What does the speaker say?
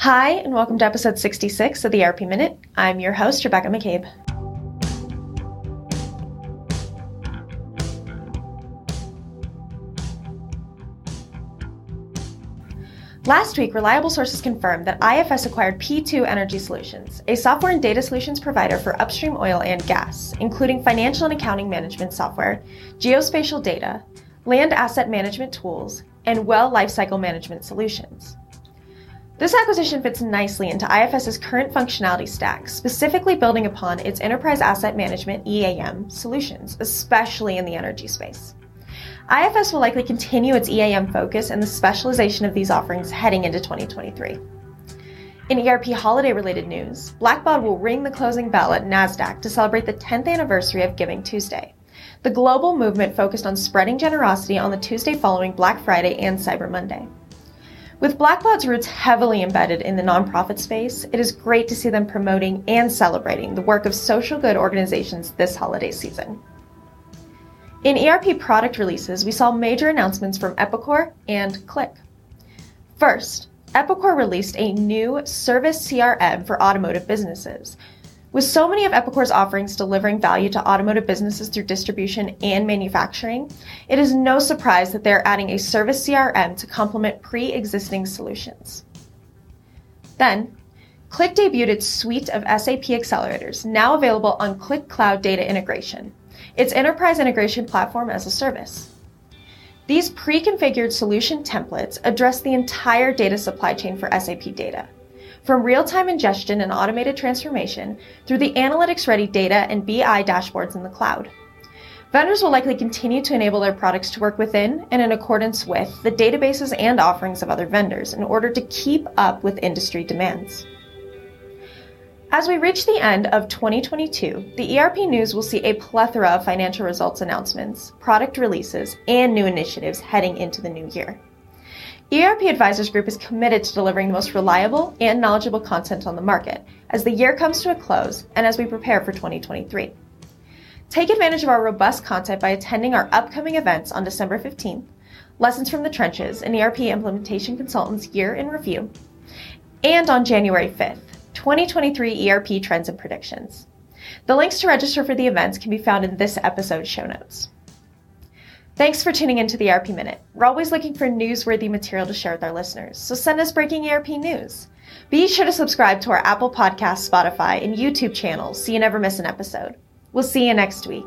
Hi, and welcome to episode 66 of the ERP Minute. I'm your host, Rebecca McCabe. Last week, reliable sources confirmed that IFS acquired P2 Energy Solutions, a software and data solutions provider for upstream oil and gas, including financial and accounting management software, geospatial data, land asset management tools, and well lifecycle management solutions. This acquisition fits nicely into IFS's current functionality stack, specifically building upon its enterprise asset management EAM solutions, especially in the energy space. IFS will likely continue its EAM focus and the specialization of these offerings heading into 2023. In ERP holiday related news, Blackbaud will ring the closing bell at NASDAQ to celebrate the 10th anniversary of Giving Tuesday. The global movement focused on spreading generosity on the Tuesday following Black Friday and Cyber Monday. With Blackbaud's roots heavily embedded in the nonprofit space, it is great to see them promoting and celebrating the work of social good organizations this holiday season. In ERP product releases, we saw major announcements from Epicor and Qlik. First, Epicor released a new service CRM for automotive businesses. With so many of Epicor's offerings delivering value to automotive businesses through distribution and manufacturing, it is no surprise that they're adding a service CRM to complement pre existing solutions. Then, Qlik debuted its suite of SAP accelerators, now available on Qlik Cloud Data Integration its enterprise integration platform as a service. These pre-configured solution templates address the entire data supply chain for SAP data, from real-time ingestion and automated transformation through the analytics-ready data and BI dashboards in the cloud. Vendors will likely continue to enable their products to work within and in accordance with the databases and offerings of other vendors in order to keep up with industry demands. As we reach the end of 2022, the ERP News will see a plethora of financial results announcements, product releases, and new initiatives heading into the new year. ERP Advisors Group is committed to delivering the most reliable and knowledgeable content on the market as the year comes to a close and as we prepare for 2023. Take advantage of our robust content by attending our upcoming events on December 15th, Lessons from the Trenches, an ERP Implementation Consultant's Year in Review, and on January 5th, 2023 ERP Trends and Predictions. The links to register for the events can be found in this episode's show notes. Thanks for tuning into the ERP Minute. We're always looking for newsworthy material to share with our listeners, so send us breaking ERP news. Be sure to subscribe to our Apple Podcast, Spotify, and YouTube channels so you never miss an episode. We'll see you next week.